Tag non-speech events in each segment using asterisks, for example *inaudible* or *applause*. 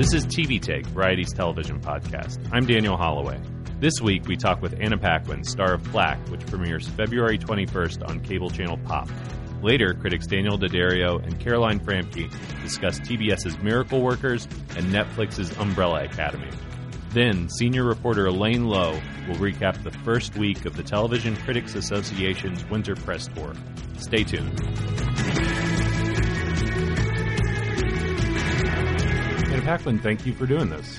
This is TV Take, Variety's television podcast. I'm Daniel Holloway. This week, we talk with Anna Paquin, star of Flack, which premieres February 21st on cable channel Pop. Later, critics Daniel D'Addario and Caroline Framke discuss TBS's Miracle Workers and Netflix's Umbrella Academy. Then, senior reporter Elaine Low will recap the first week of the Television Critics Association's Winter Press Tour. Stay tuned. Anna thank you for doing this.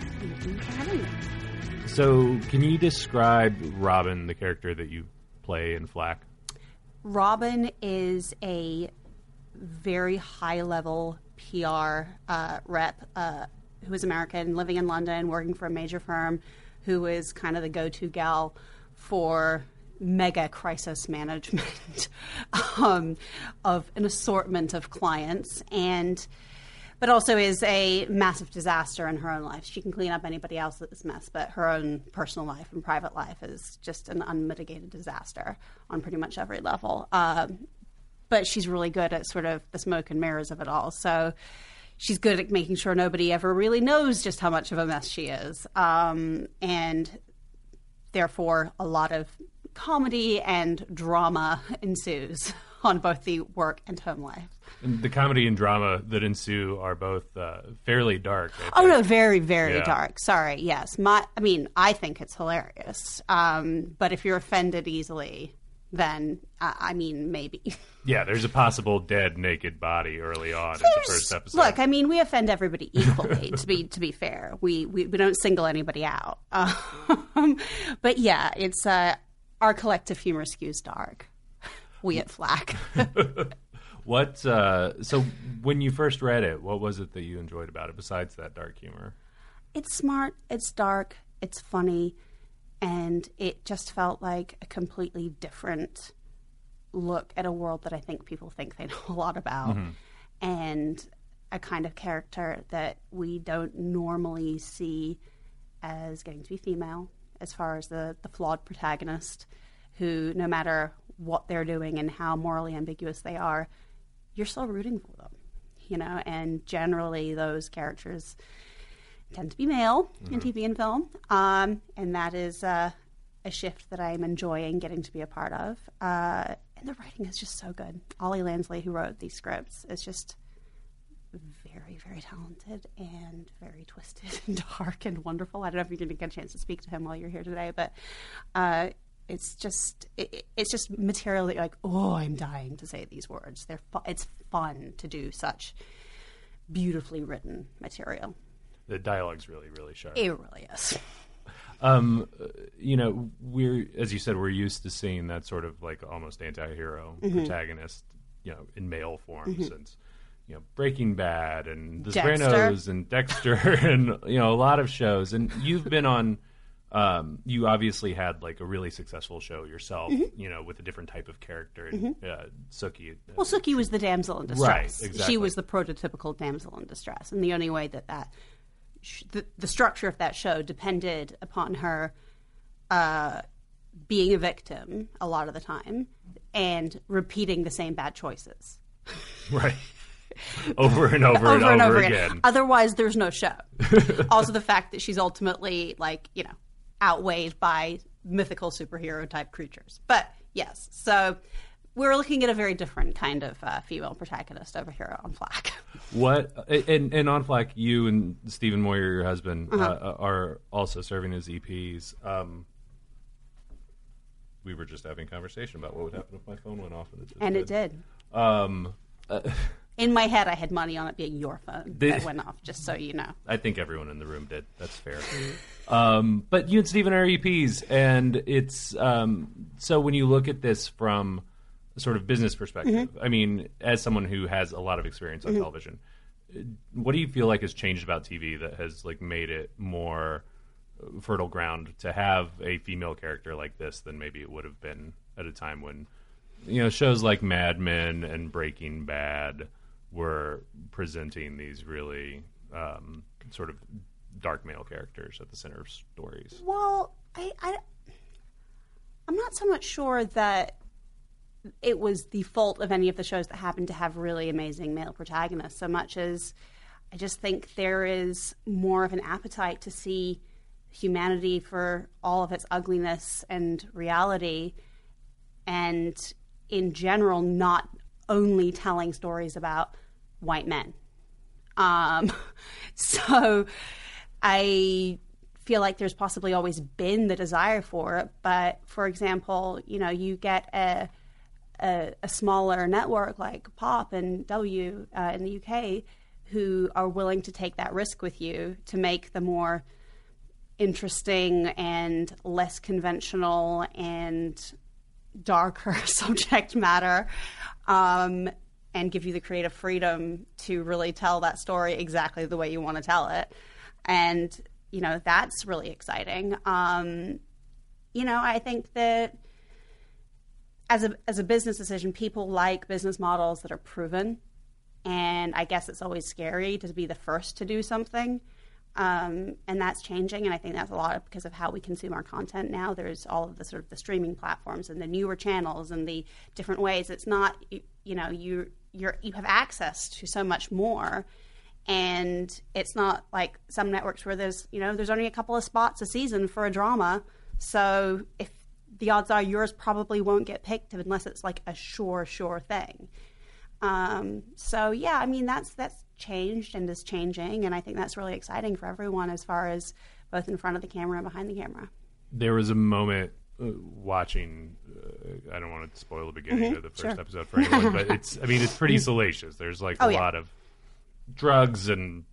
So, can you describe Robin, the character that you play in Flack? Robin is a very high level PR uh, rep uh, who is American, living in London, working for a major firm, who is kind of the go to gal for mega crisis management *laughs* um, of an assortment of clients and but also is a massive disaster in her own life. She can clean up anybody else's mess, but her own personal life and private life is just an unmitigated disaster on pretty much every level. Um, but she's really good at sort of the smoke and mirrors of it all. So she's good at making sure nobody ever really knows just how much of a mess she is. Um, and therefore, a lot of comedy and drama ensues *laughs* on both the work and home life. And the comedy and drama that ensue are both uh, fairly dark. I Oh no, very very Yeah. dark. Sorry. Yes, my. I mean, I think it's hilarious. Um, but if you're offended easily, then uh, I mean, maybe. *laughs* Yeah, there's a possible dead naked body early on in the first episode. Look, I mean, we offend everybody equally. to be to be fair, we we, we don't single anybody out. *laughs* Um, but yeah, it's uh, our collective humor skews dark. We at Flack. *laughs* what? Uh, so when you first read it, what was it that you enjoyed about it besides that dark humor? it's smart, it's dark, it's funny, and it just felt like a completely different look at a world that I think people think they *laughs* know a lot about, and a kind of character that we don't normally see as getting to be female, as far as the, the flawed protagonist, who, no matter what they're doing and how morally ambiguous they are, you're still rooting for them, you know, and generally those characters tend to be male in TV and film, um, and that is uh, a shift that I'm enjoying getting to be a part of. Uh, and the writing is just so good. Ollie Lansley, who wrote these scripts, is just very, very talented and very twisted *laughs* and dark and wonderful. I don't know if you're going to get a chance to speak to him while you're here today, but uh, it's just it, it's just material that you're like, oh, I'm dying to say these words. They're fu- it's fun to do such beautifully written material. The dialogue's really, really sharp. It really is. *laughs* Um, you know, we're as you said, we're used to seeing that sort of like almost anti-hero Mm-hmm. protagonist, you know, in male form since you know Breaking Bad and The. Sopranos and Dexter *laughs* and you know a lot of shows. And you've been on. Um, you obviously had like a really successful show yourself, Mm-hmm. you know, with a different type of character. And, uh, Sookie. uh, Well, Sookie was the damsel in distress. Right, exactly. She was the prototypical damsel in distress, and the only way that that sh- the, the structure of that show depended upon her uh, being a victim a lot of the time and repeating the same bad choices *laughs* right. over and over, and, over, again. Otherwise, there's no show. *laughs* also, the fact that she's ultimately like you know outweighed by mythical superhero type creatures. But yes, so we're looking at a very different kind of uh, female protagonist over here on Flack. *laughs* What and and on Flack, you and Stephen Moyer, your husband, Uh-huh. uh, are also serving as EPs. Um, we were just having a conversation about what would happen if my phone went off, and it, And it did. Um, In my head, I had money on it being your phone Did- that went off, just so you know. I think everyone in the room did. That's fair. um, but you and Stephen are EPs, and it's um, so when you look at this from a sort of business perspective. I mean, as someone who has a lot of experience on television, uh, what do you feel like has changed about TV that has like made it more uh, fertile ground to have a female character like this than maybe it would have been at a time when you know shows like Mad Men and Breaking Bad were presenting these really um, sort of dark male characters at the center of stories. Well, I, I, I'm not so much sure that it was the fault of any of the shows that happened to have really amazing male protagonists, so much as I just think there is more of an appetite to see humanity for all of its ugliness and reality, and in general, not only telling stories about white men. Um, *laughs* so I feel like there's possibly always been the desire for it, but for example, you know, you get a a, a smaller network like Pop and W uh, in the UK who are willing to take that risk with you to make the more interesting and less conventional and darker *laughs* subject matter um, and give you the creative freedom to really tell that story exactly the way you want to tell it. And, you know, that's really exciting. Um, you know, I think that as a, as a business decision, people like business models that are proven. And I guess it's always scary to be the first to do something. Um, and that's changing, and I think that's a lot of because of how we consume our content now. There's all of the sort of the streaming platforms and the newer channels and the different ways. It's not you, you know you you're you have access to so much more, and it's not like some networks where there's you know there's only a couple of spots a season for a drama. So if the odds are yours probably won't get picked unless it's like a sure sure thing. Um, so yeah, I mean that's that's changed and is changing, and I think that's really exciting for everyone as far as both in front of the camera and behind the camera. There was a moment watching. Uh, I don't want to spoil the beginning of the first Mm-hmm. sure. episode for anyone, but *laughs* it's. I mean, it's pretty salacious. There's like a Oh, yeah. lot of drugs and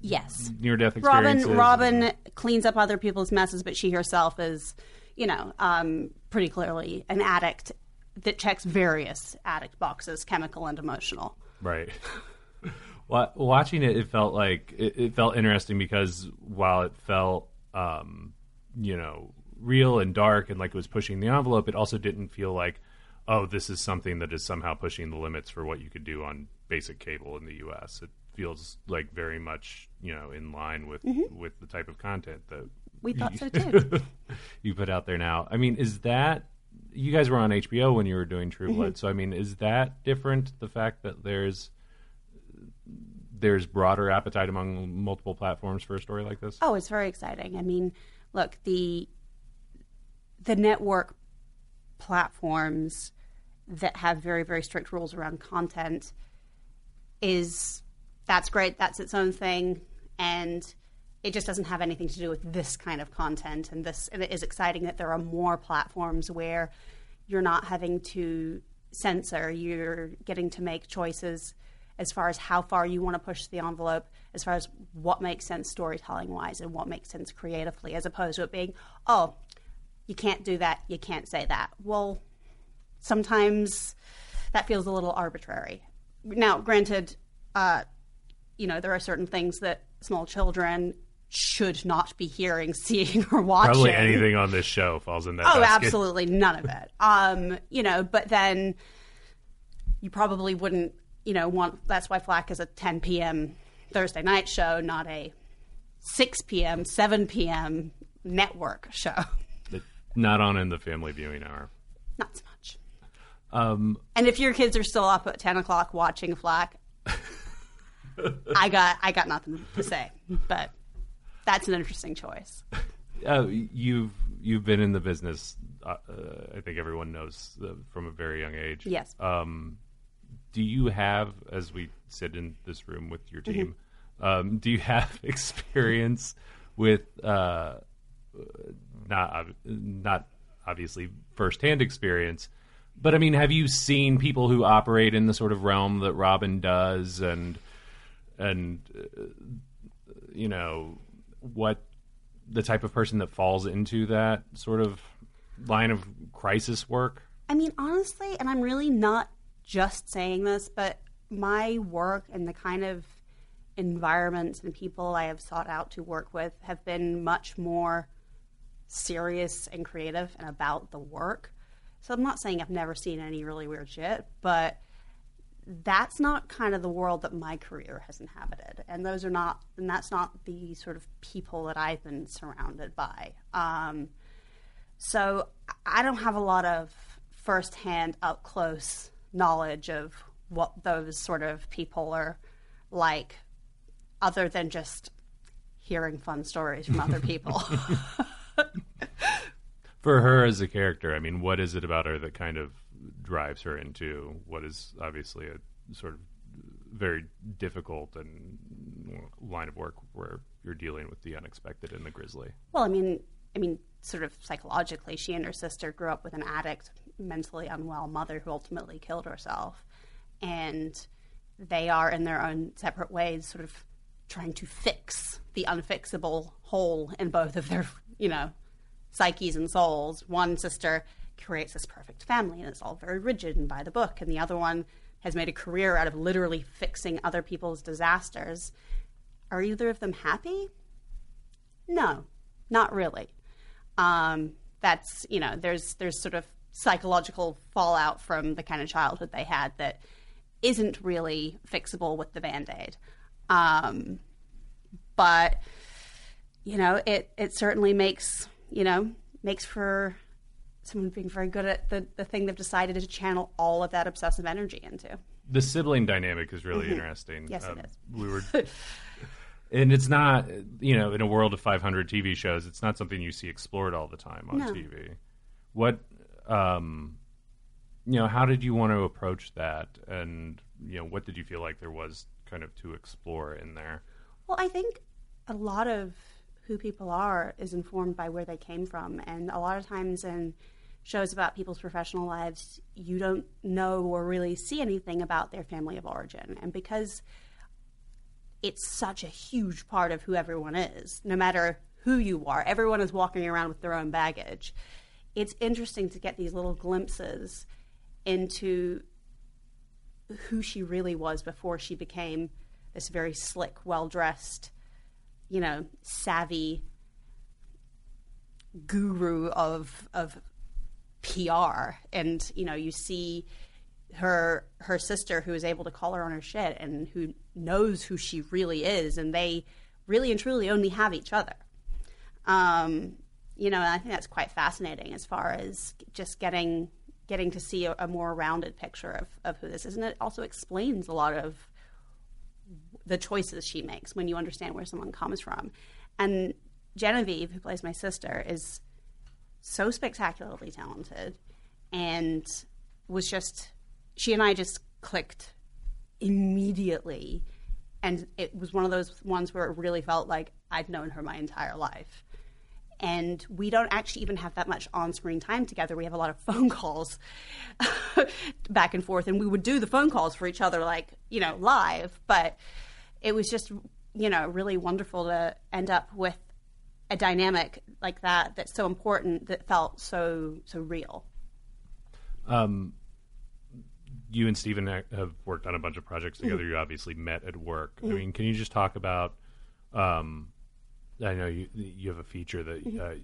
Yes. near death Robin experiences. Robin cleans up other people's messes, but she herself is, you know, um, pretty clearly an addict that checks various addict boxes, chemical and emotional. Right. Watching it, it felt like it, it felt interesting because while it felt, um, you know, real and dark and like it was pushing the envelope, it also didn't feel like, oh, this is something that is somehow pushing the limits for what you could do on basic cable in the U.S. It feels like very much, you know, in line with with the type of content that We thought so too. *laughs* you put out there now. I mean, is that you guys were on HBO when you were doing True Mm-hmm. Blood? So I mean, is that different? The fact that there's there's broader appetite among multiple platforms for a story like this. Oh, it's very exciting. I mean, look, the the network platforms that have very very strict rules around content is that's great. That's its own thing, and it just doesn't have anything to do with this kind of content. And this and it is exciting that there are more platforms where you're not having to censor. You're getting to make choices as far as how far you want to push the envelope, as far as what makes sense storytelling wise and what makes sense creatively, as opposed to it being, oh, you can't do that, you can't say that. Well, sometimes that feels a little arbitrary. Now, granted, uh, you know, there are certain things that small children should not be hearing, *laughs* seeing, or watching. Probably anything on this show falls in that. Oh, basket. absolutely none of it. Um, you know, but then you probably wouldn't, you know, want. That's why Flack is a 10 p.m. Thursday night show, not a 6 p.m., 7 p.m. network show. Not on in the family viewing hour. Not so much. Um, And if your kids are still up at 10 o'clock watching Flack, *laughs* I got I got nothing to say. But that's an interesting choice. uh, you've you've been in the business. Uh, uh, I think everyone knows uh, from a very young age. Yes. Um, do you have, as we sit in this room with your team, um, do you have *laughs* experience with uh, not not obviously firsthand experience, but I mean, have you seen people who operate in the sort of realm that Robin does, and and uh, you know what the type of person that falls into that sort of line of crisis work? I mean, honestly, and I'm really not just saying this, but my work and the kind of environments and people I have sought out to work with have been much more serious and creative and about the work. So I'm not saying I've never seen any really weird shit, but that's not kind of the world that my career has inhabited. And those are not, and that's not the sort of people that I've been surrounded by. Um, so I don't have a lot of firsthand, up close knowledge of what those sort of people are like, other than just hearing fun stories from other *laughs* people. *laughs* For her as a character, I mean, what is it about her that kind of drives her into what is obviously a sort of very difficult and line of work where you're dealing with the unexpected and the grisly? Well, I mean, I mean, sort of psychologically, she and her sister grew up with an addict, mentally unwell mother who ultimately killed herself, and they are in their own separate ways, sort of trying to fix the unfixable hole in both of their, you know, psyches and souls. One sister creates this perfect family, and it's all very rigid and by the book, and the other one has made a career out of literally fixing other people's disasters. Are either of them happy? No, not really. Um, that's you know, there's there's sort of psychological fallout from the kind of childhood they had that isn't really fixable with the band aid. Um, but you know, it it certainly makes you know makes for someone being very good at the, the thing they've decided to channel all of that obsessive energy into. The sibling dynamic is really interesting. Yes, Um, it is. We were, *laughs* and it's not you know in a world of 500 TV shows, it's not something you see explored all the time on No. TV. What, um, you know, how did you want to approach that, and you know, what did you feel like there was kind of to explore in there? Well, I think a lot of who people are is informed by where they came from. And a lot of times in shows about people's professional lives, you don't know or really see anything about their family of origin. And because it's such a huge part of who everyone is, no matter who you are, everyone is walking around with their own baggage. It's interesting to get these little glimpses into who she really was before she became this very slick, well dressed, you know, savvy guru of of PR. And you know, you see her her sister who is able to call her on her shit and who knows who she really is, and they really and truly only have each other. Um, you know, and I think that's quite fascinating as far as just getting getting to see a, a more rounded picture of, of who this is, and it also explains a lot of the choices she makes when you understand where someone comes from. And Genevieve, who plays my sister, is so spectacularly talented and was just, she and I just clicked immediately. And it was one of those ones where it really felt like I'd known her my entire life. And we don't actually even have that much on screen time together. We have a lot of *laughs* phone calls *laughs* back and forth, and we would do the phone calls for each other, like, you know, live. But it was just, you know, really wonderful to end up with a dynamic like that that's so important that felt so so real. you and Stephen have worked on a bunch of projects Mm-hmm. together. You obviously met at work. I mean, can you just talk about? Um, I know you you have a feature that Mm-hmm. uh,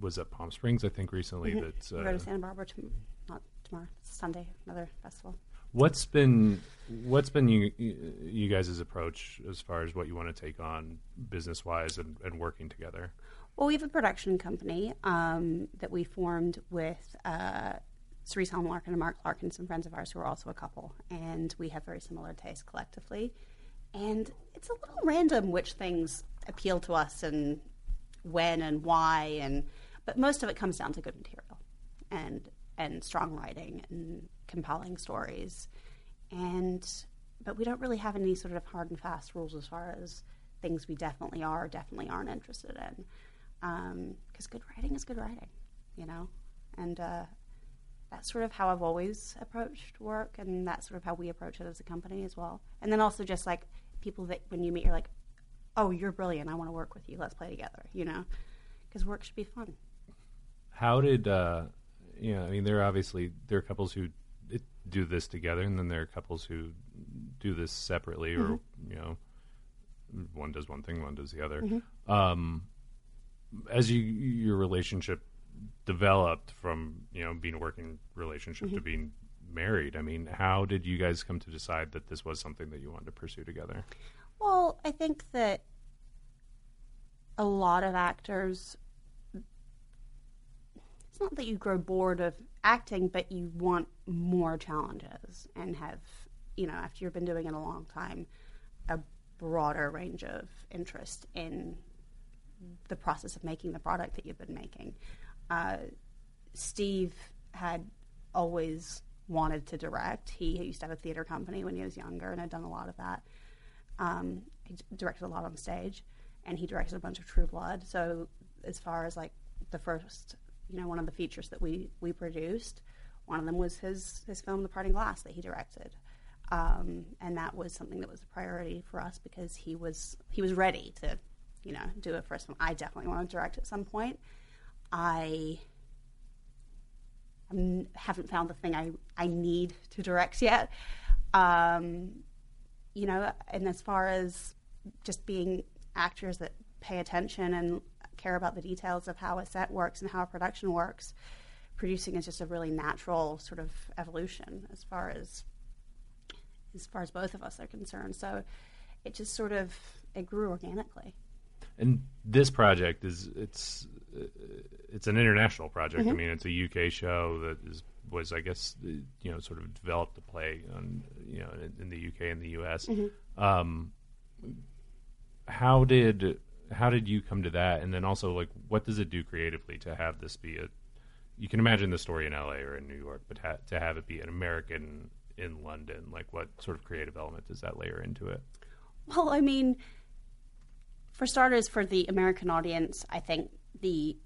was at Palm Springs, I think, recently. That's We're going uh, to Santa Barbara, not tomorrow, Sunday, another festival. What's been what's been you you guys' approach as far as what you want to take on business wise and, and working together. Well, we have a production company um, that we formed with uh, Cerise Larkin and Mark Larkin, some friends of ours who are also a couple, and we have very similar tastes collectively. And it's a little random which things appeal to us and when and why, and but most of it comes down to good material and and strong writing and compelling stories, and but we don't really have any sort of hard and fast rules as far as things we definitely are definitely aren't interested in because good writing is good writing, you know, and uh, that's sort of how I've always approached work, and that's sort of how we approach it as a company as well. And then also just like people that when you meet, you're like, "Oh, you're brilliant. I want to work with you. Let's play together," you know, because work should be fun. How did uh, yeah, I mean, there are obviously there are couples who do this together, and then there are couples who do this separately, or mm-hmm. you know, one does one thing, one does the other. Mm-hmm. Um, as you your relationship developed from you know being a working relationship to mm-hmm. being married, I mean, how did you guys come to decide that this was something that you wanted to pursue together? Well, I think that a lot of actors, it's not that you grow bored of acting, but you want more challenges and have, you know, after you've been doing it a long time, a broader range of interest in the process of making the product that you've been making. Uh, Steve had always wanted to direct. He used to have a theater company when he was younger and had done a lot of that. Um, he directed a lot on stage, and he directed a bunch of True Blood. So, as far as like the first, you know, one of the features that we we produced, one of them was his his film, The Parting Glass, that he directed, um, and that was something that was a priority for us because he was he was ready to, you know, do a first. I definitely want to direct at some point. I haven't found the thing I, I need to direct yet. Um, you know, and as far as just being actors that pay attention and care about the details of how a set works and how a production works, producing is just a really natural sort of evolution as far as as far as both of us are concerned. So it just sort of it grew organically. And this project is it's it's an international project. I mean, it's a UK show that is was I guess you know sort of developed to play on you know in, in the UK and the US. Um, how did how did you come to that? And then also like what does it do creatively to have this be a you can imagine the story in LA or in New York, but ha- to have it be an American in London, like what sort of creative element does that layer into it? Well, I mean, for starters, for the American audience, I think the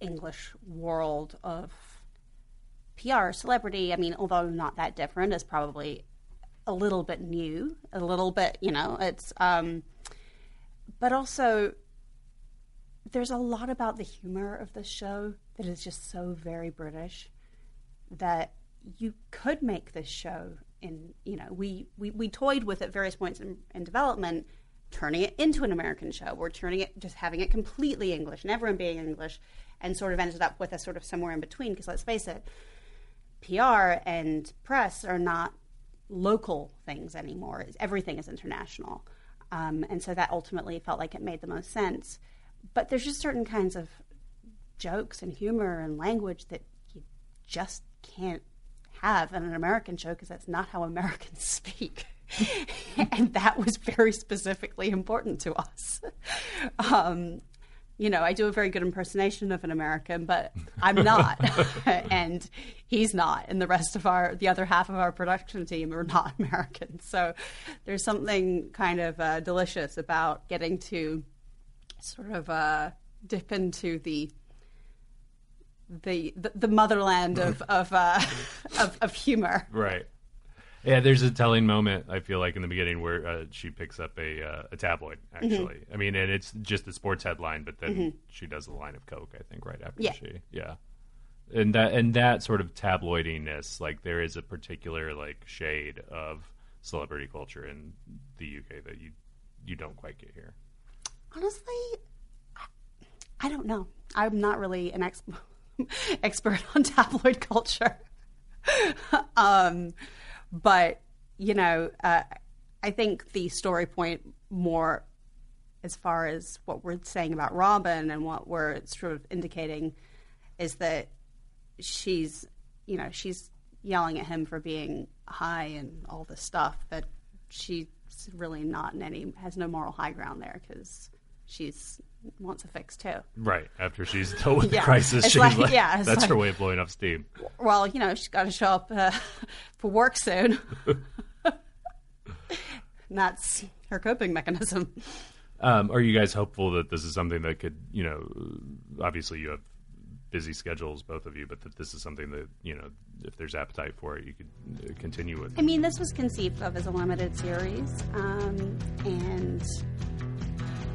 English world of PR, celebrity, I mean, although not that different, is probably a little bit new, a little bit, you know, it's, um, but also there's a lot about the humor of the show that is just so very British that you could make this show in you know we we, we toyed with at various points in, in development turning it into an american show. We're turning it just having it completely english and everyone being english and sort of ended up with a sort of somewhere in between because let's face it pr and press are not local things anymore. Everything is international um, and so that ultimately felt like it made the most sense but there's just certain kinds of jokes and humor and language that you just can't have in an American show because that's not how Americans *laughs* speak. *laughs* and that was very specifically important to us. *laughs* Um, you know, I do a very good impersonation of an American, but I'm not, *laughs* *laughs* and he's not, and the rest of our, the other half of our production team are not *laughs* American. So there's something kind of uh, delicious about getting to sort of uh, dip into the the the, the motherland of of, uh, of of humor. Right. Yeah, there's a telling moment I feel like in the beginning where uh, she picks up a uh, a tabloid. Actually, I mean, and it's just a sports headline, but then she does a line of coke. I think right after Yeah. she, yeah, and that and that sort of tabloidiness, like there is a particular like shade of celebrity culture in the UK that you you don't quite get here. Honestly, I, I don't know. I'm not really an ex- *laughs* expert on tabloid culture. *laughs* um, but, you know, uh, I think the story point more as far as what we're saying about Robin and what we're sort of indicating is that she's, you know, she's yelling at him for being high and all this stuff, but she's really not in any, has no moral high ground there because she's wants a fix too. Right after she's *laughs* dealt with the crisis, It's she's like- like, yeah, that's like- her way of blowing off steam. Well, you know, she's got to show up uh, *laughs* for work soon. *laughs* and that's her coping mechanism. Um, are you guys hopeful that this is something that could, you know, obviously you have busy schedules, both of you, but that this is something that, you know, if there's appetite for it, you could uh, continue with? I mean, this was conceived of as a limited series, um, and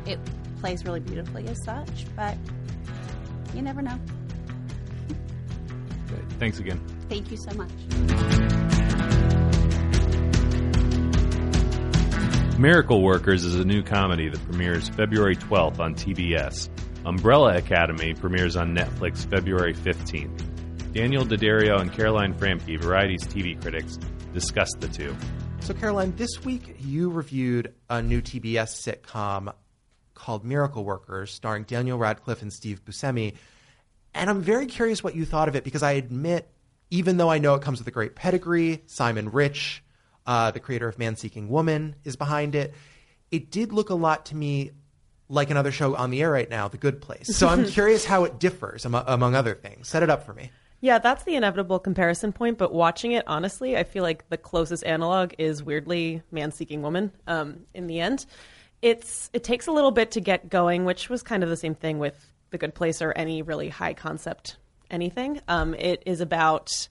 it plays really beautifully as such, but you never know. Thanks again. Thank you so much. Miracle Workers is a new comedy that premieres February 12th on TBS. Umbrella Academy premieres on Netflix February 15th. Daniel D'Addario and Caroline Framke, Variety's TV critics, discussed the two. So, Caroline, this week you reviewed a new TBS sitcom called Miracle Workers, starring Daniel Radcliffe and Steve Buscemi. And I'm very curious what you thought of it because I admit, even though I know it comes with a great pedigree, Simon Rich, uh, the creator of Man Seeking Woman, is behind it. It did look a lot to me like another show on the air right now, The Good Place. So I'm *laughs* curious how it differs, am- among other things. Set it up for me. Yeah, that's the inevitable comparison point. But watching it, honestly, I feel like the closest analog is weirdly Man Seeking Woman. Um, in the end, it's it takes a little bit to get going, which was kind of the same thing with The Good Place or any really high concept anything. Um, it is about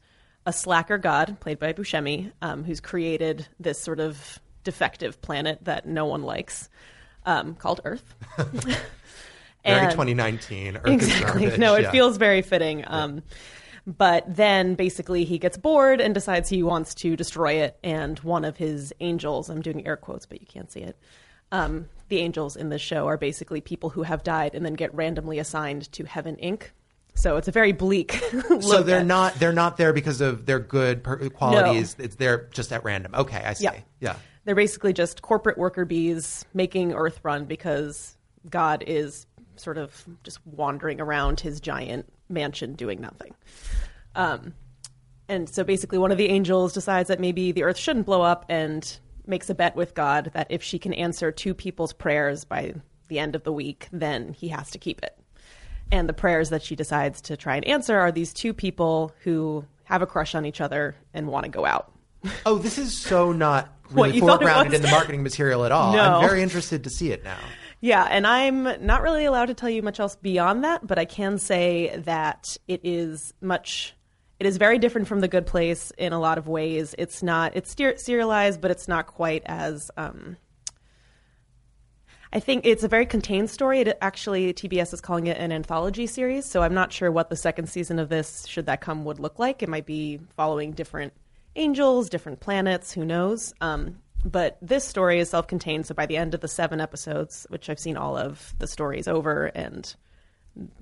a slacker god played by Buscemi, um, who's created this sort of defective planet that no one likes, um, called Earth. *laughs* *laughs* Very 2019. Earth is exactly. No, it yeah. feels very fitting. Um, But then basically he gets bored and decides he wants to destroy it. And one of his angels, I'm doing air quotes, but you can't see it. Um, the angels in this show are basically people who have died and then get randomly assigned to Heaven Inc. So it's a very bleak. *laughs* look So they're at- not they're not there because of their good per- qualities. It's they're just at random. Okay, I see. Yeah. Yeah. They're basically just corporate worker bees making Earth run because God is sort of just wandering around his giant mansion doing nothing. Um, and so basically, one of the angels decides that maybe the Earth shouldn't blow up and makes a bet with God that if she can answer two people's prayers by the end of the week, then he has to keep it. And the prayers that she decides to try and answer are these two people who have a crush on each other and want to go out. Oh, this is so not *laughs* What, really you foregrounded in the marketing material at all. No. I'm very interested to see it now. Yeah, and I'm not really allowed to tell you much else beyond that, but I can say that it is much. It is very different from The Good Place in a lot of ways. It's not. It's serialized, but it's not quite as. Um, I think it's a very contained story. It actually TBS is calling it an anthology series, so I'm not sure what the second season of this, should that come, would look like. It might be following different angels, different planets, who knows. Um, but this story is self-contained, so by the end of the seven episodes, which I've seen all of, the story is over, and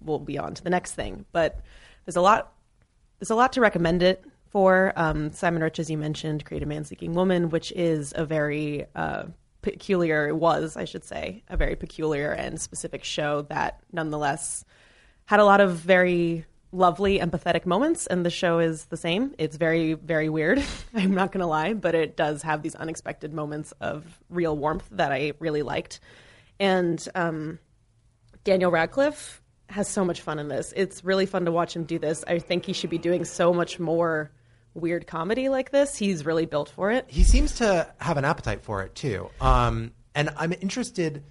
we'll be on to the next thing. But there's a lot there's a lot to recommend it for. Um, Simon Rich, as you mentioned, created Man Seeking Woman, which is a very uh, peculiar, was, I should say, a very peculiar and specific show that nonetheless had a lot of very lovely, empathetic moments. And the show is the same. It's very, very weird. *laughs* I'm not going to lie, but it does have these unexpected moments of real warmth that I really liked. And um, Daniel Radcliffe has so much fun in this. It's really fun to watch him do this. I think he should be doing so much more weird comedy like this. He's really built for it. He seems to have an appetite for it too. Um, and I'm interested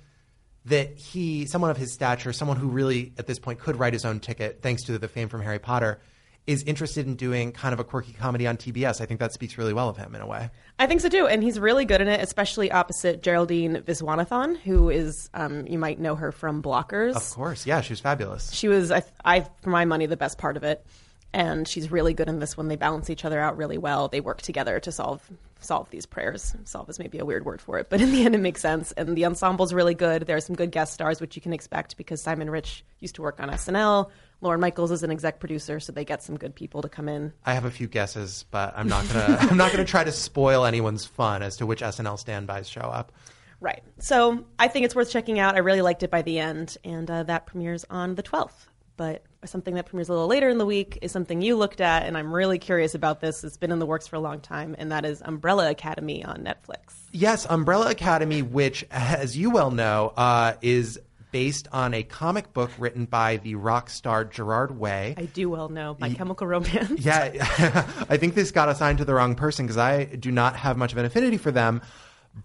that he, someone of his stature, someone who really at this point could write his own ticket, thanks to the fame from Harry Potter, is interested in doing kind of a quirky comedy on TBS. I think that speaks really well of him in a way. I think so too, and he's really good in it, especially opposite Geraldine Viswanathan, who is um, you might know her from Blockers. Of course, yeah, she was fabulous. She was, I, I, for my money, the best part of it, and she's really good in this. When they balance each other out really well, they work together to solve solve these prayers. Solve is maybe a weird word for it, but in the *laughs* end, it makes sense. And the ensemble's really good. There are some good guest stars, which you can expect because Simon Rich used to work on SNL. Lorne Michaels is an exec producer, so they get some good people to come in. I have a few guesses, but I'm not gonna. *laughs* I'm not gonna try to spoil anyone's fun as to which SNL standbys show up. Right. So I think it's worth checking out. I really liked it by the end, and uh, that premieres on the 12th. But something that premieres a little later in the week is something you looked at, and I'm really curious about this. It's been in the works for a long time, and that is Umbrella Academy on Netflix. Yes, Umbrella Academy, which, as you well know, uh, is based on a comic book written by the rock star Gerard Way. I do well know My Chemical Romance. Yeah, *laughs* I think this got assigned to the wrong person because I do not have much of an affinity for them.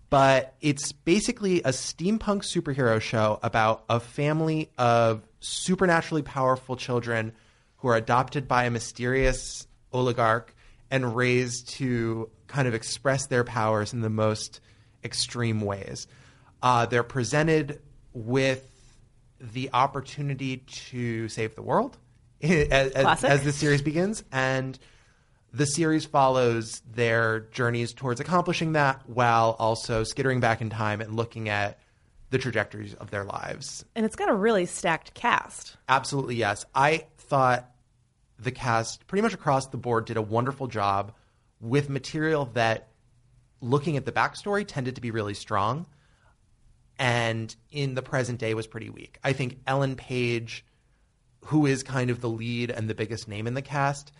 But it's basically a steampunk superhero show about a family of supernaturally powerful children who are adopted by a mysterious oligarch and raised to kind of express their powers in the most extreme ways. Uh, they're presented with the opportunity to save the world *laughs* as, as, as the series begins, and the series follows their journeys towards accomplishing that while also skittering back in time and looking at the trajectories of their lives. And it's got a really stacked cast. Absolutely, yes. I thought the cast, pretty much across the board, did a wonderful job with material that, looking at the backstory, tended to be really strong, and in the present day was pretty weak. I think Ellen Page, who is kind of the lead and the biggest name in the cast,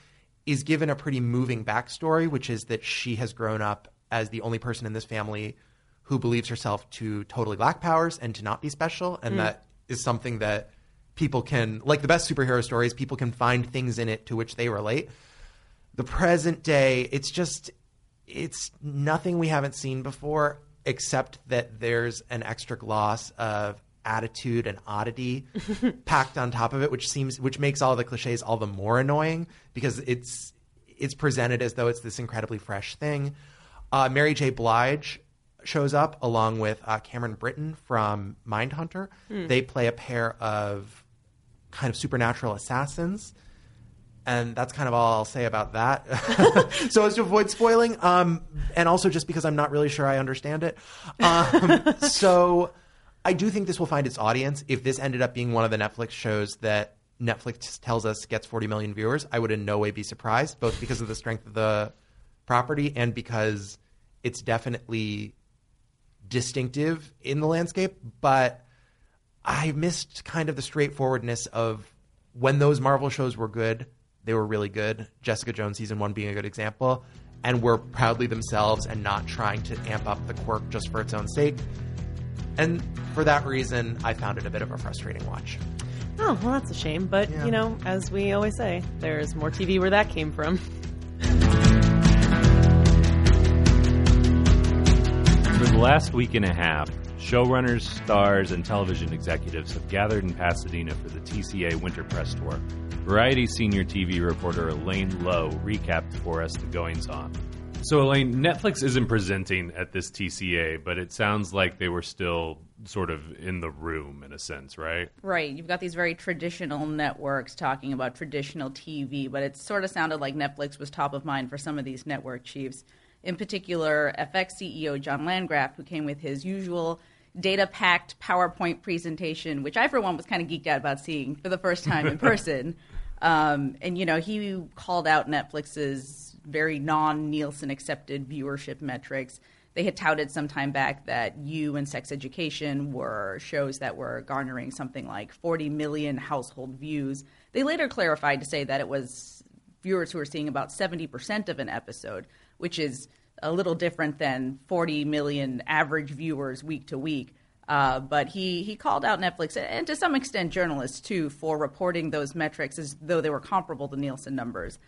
is given a pretty moving backstory, which is that she has grown up as the only person in this family who believes herself to totally lack powers and to not be special. And mm. that is something that people can, like the best superhero stories, people can find things in it to which they relate. The present day, it's just, it's nothing we haven't seen before, except that there's an extra gloss of attitude and oddity *laughs* packed on top of it, which seems, which makes all the cliches all the more annoying because it's, it's presented as though it's this incredibly fresh thing. Uh, Mary J. Blige shows up along with uh, Cameron Britton from Mindhunter. They play a pair of kind of supernatural assassins. And that's kind of all I'll say about that. *laughs* so as to avoid spoiling, um, and also just because I'm not really sure I understand it. Um, *laughs* so I do think this will find its audience. If this ended up being one of the Netflix shows that Netflix tells us gets 40 million viewers, I would in no way be surprised, both because of the strength of the property and because it's definitely distinctive in the landscape. But I missed kind of the straightforwardness of when those Marvel shows were good, they were really good. Jessica Jones season one being a good example, and were proudly themselves and not trying to amp up the quirk just for its own sake. And for that reason, I found it a bit of a frustrating watch. Oh, well, that's a shame. But, Yeah. you know, as we always say, there's more TV where that came from. *laughs* the last week and a half, showrunners, stars, and television executives have gathered in Pasadena for the TCA Winter Press Tour. Variety senior TV reporter Elaine Low recapped for us the goings on. So, Elaine, Netflix isn't presenting at this TCA, but it sounds like they were still sort of in the room in a sense, right? Right. You've got these very traditional networks talking about traditional TV, but it sort of sounded like Netflix was top of mind for some of these network chiefs. In particular, FX CEO John Landgraf, who came with his usual data packed PowerPoint presentation, which I, for one, was kind of geeked out about seeing for the first time in *laughs* person. Um, and, you know, he called out Netflix's very non Nielsen accepted viewership metrics. They had touted some time back that You and Sex Education were shows that were garnering something like 40 million household views. They later clarified to say that it was viewers who were seeing about 70% of an episode, which is a little different than 40 million average viewers week to week. Uh, but he, he called out Netflix and to some extent journalists too for reporting those metrics as though they were comparable to Nielsen numbers.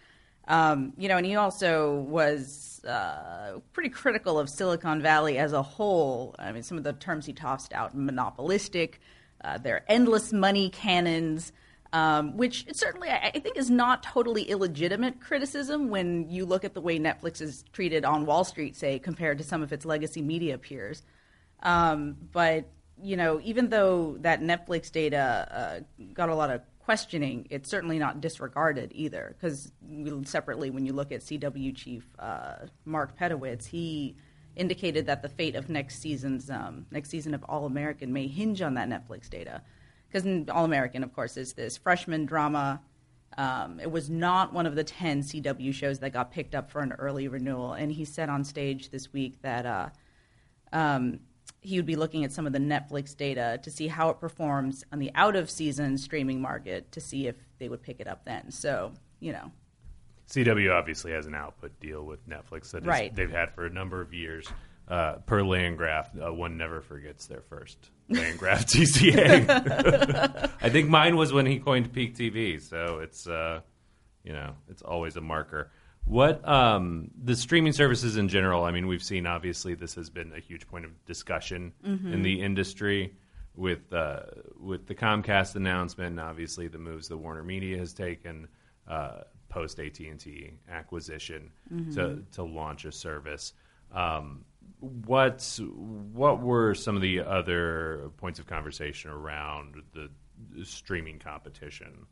Um, you know, and he also was uh, pretty critical of Silicon Valley as a whole. I mean, some of the terms he tossed out monopolistic, uh, their endless money cannons, um, which certainly I, I think is not totally illegitimate criticism when you look at the way Netflix is treated on Wall Street, say, compared to some of its legacy media peers. Um, but you know, even though that Netflix data uh, got a lot of questioning, it's certainly not disregarded either. Because separately, when you look at CW chief uh, Mark Pedowitz, he indicated that the fate of next season's um, next season of All American may hinge on that Netflix data. Because All American, of course, is this freshman drama. Um, it was not one of the 10 CW shows that got picked up for an early renewal. And he said on stage this week that uh, um, he would be looking at some of the Netflix data to see how it performs on the out of season streaming market to see if they would pick it up then. So, you know, CW obviously has an output deal with Netflix that Right. they've had for a number of years. Uh, per Landgraf, uh, one never forgets their first Landgraf TCA. *laughs* I think mine was when he coined Peak TV, so it's uh, you know it's always a marker. What um, the streaming services in general? I mean, we've seen obviously this has been a huge point of discussion in the industry with uh, with the Comcast announcement, and obviously the moves that Warner Media has taken uh, post AT and T acquisition to to launch a service. Um, what what were some of the other points of conversation around the streaming competition?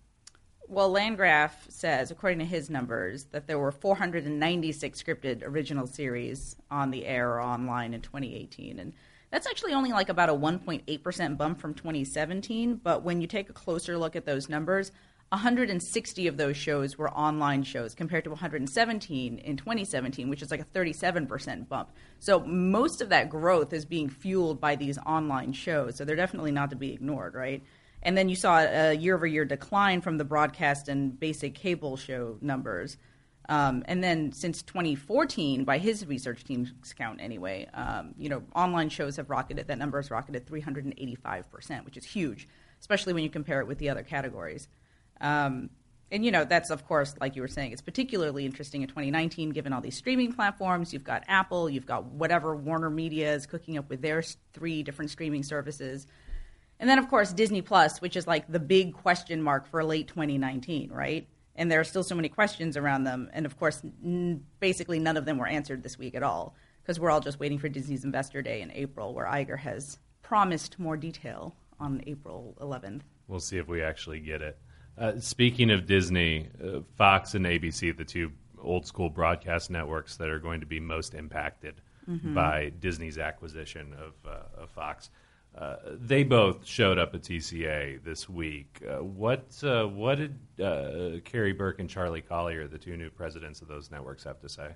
well, Landgraf says, according to his numbers, that there were 496 scripted original series on the air or online in 2018. And that's actually only like about a 1.8% bump from 2017. But when you take a closer look at those numbers, 160 of those shows were online shows compared to 117 in 2017, which is like a 37% bump. So most of that growth is being fueled by these online shows. So they're definitely not to be ignored, right? And then you saw a year over year decline from the broadcast and basic cable show numbers. Um, and then since 2014, by his research team's count anyway, um, you know, online shows have rocketed. That number has rocketed 385%, which is huge, especially when you compare it with the other categories. Um, and you know that's of course like you were saying it's particularly interesting in 2019 given all these streaming platforms. You've got apple you've got whatever warner media is cooking up with their three different streaming services. And then of course disney plus which is like the big question mark for late 2019 right? And there are still so many questions around them. And of course n- basically none of them were answered this week at all because we're all just waiting for disney's investor day in april where Iger has promised more detail on april 11th We'll see if we actually get it. Uh, speaking of Disney, uh, Fox and ABC, the two old school broadcast networks that are going to be most impacted Mm-hmm. by Disney's acquisition of, uh, of Fox, uh, they both showed up at TCA this week. Uh, what uh, what did uh, Karey Burke and Charlie Collier, the two new presidents of those networks, have to say?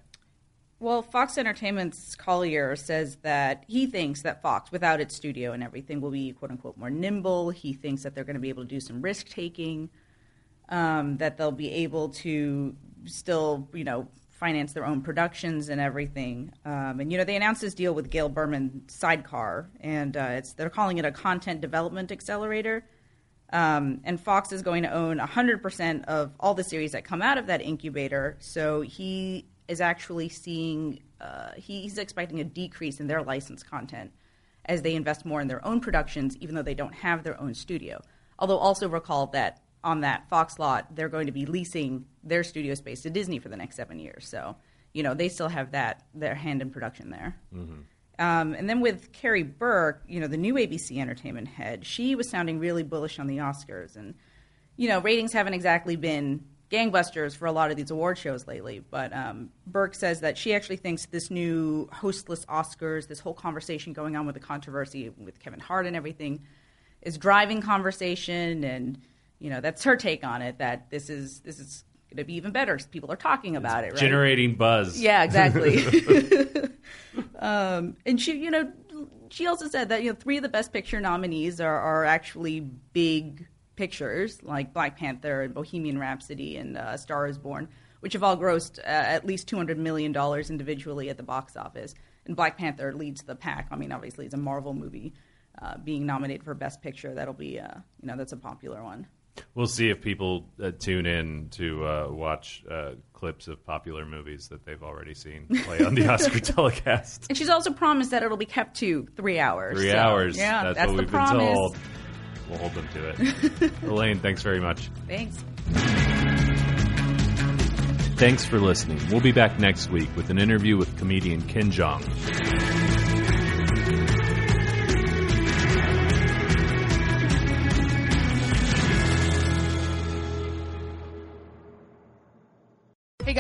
Well, Fox Entertainment's Collier says that he thinks that Fox, without its studio and everything, will be quote unquote more nimble. He thinks that they're going to be able to do some risk taking, um, that they'll be able to still, you know, finance their own productions and everything. Um, and you know, they announced this deal with Gail Berman Sidecar, and uh, it's they're calling it a content development accelerator. Um, and Fox is going to own 100% of all the series that come out of that incubator. So he is actually seeing, uh, he's expecting a decrease in their licensed content as they invest more in their own productions, even though they don't have their own studio. Although, also recall that on that Fox lot, they're going to be leasing their studio space to Disney for the next seven years. So, you know, they still have that, their hand in production there. Um, and then with Karey Burke, you know, the new ABC entertainment head, she was sounding really bullish on the Oscars. And, you know, ratings haven't exactly been gangbusters for a lot of these award shows lately. But um, Burke says that she actually thinks this new hostless Oscars, this whole conversation going on with the controversy with Kevin Hart and everything, is driving conversation. And, you know, that's her take on it, that this is, this is going to be even better. People are talking about it, right? Generating buzz. Yeah, exactly. *laughs* *laughs* um, and she, you know, she also said that you know three of the Best Picture nominees are, are actually big pictures like Black Panther and Bohemian Rhapsody and uh, Star Is Born, which have all grossed uh, at least two hundred million dollars individually at the box office. And Black Panther leads the pack. I mean, obviously, it's a Marvel movie. Uh, being nominated for Best Picture, that'll be, uh, you know, that's a popular one. We'll see if people uh, tune in to uh, watch uh, clips of popular movies that they've already seen play on the *laughs* Oscar telecast. And she's also promised that it'll be kept to three hours. Three So, hours. Yeah, that's, that's, what the we've promise. been told. We'll hold them to it. *laughs* Elaine, thanks very much. Thanks. Thanks for listening. We'll be back next week with an interview with comedian Ken Jeong.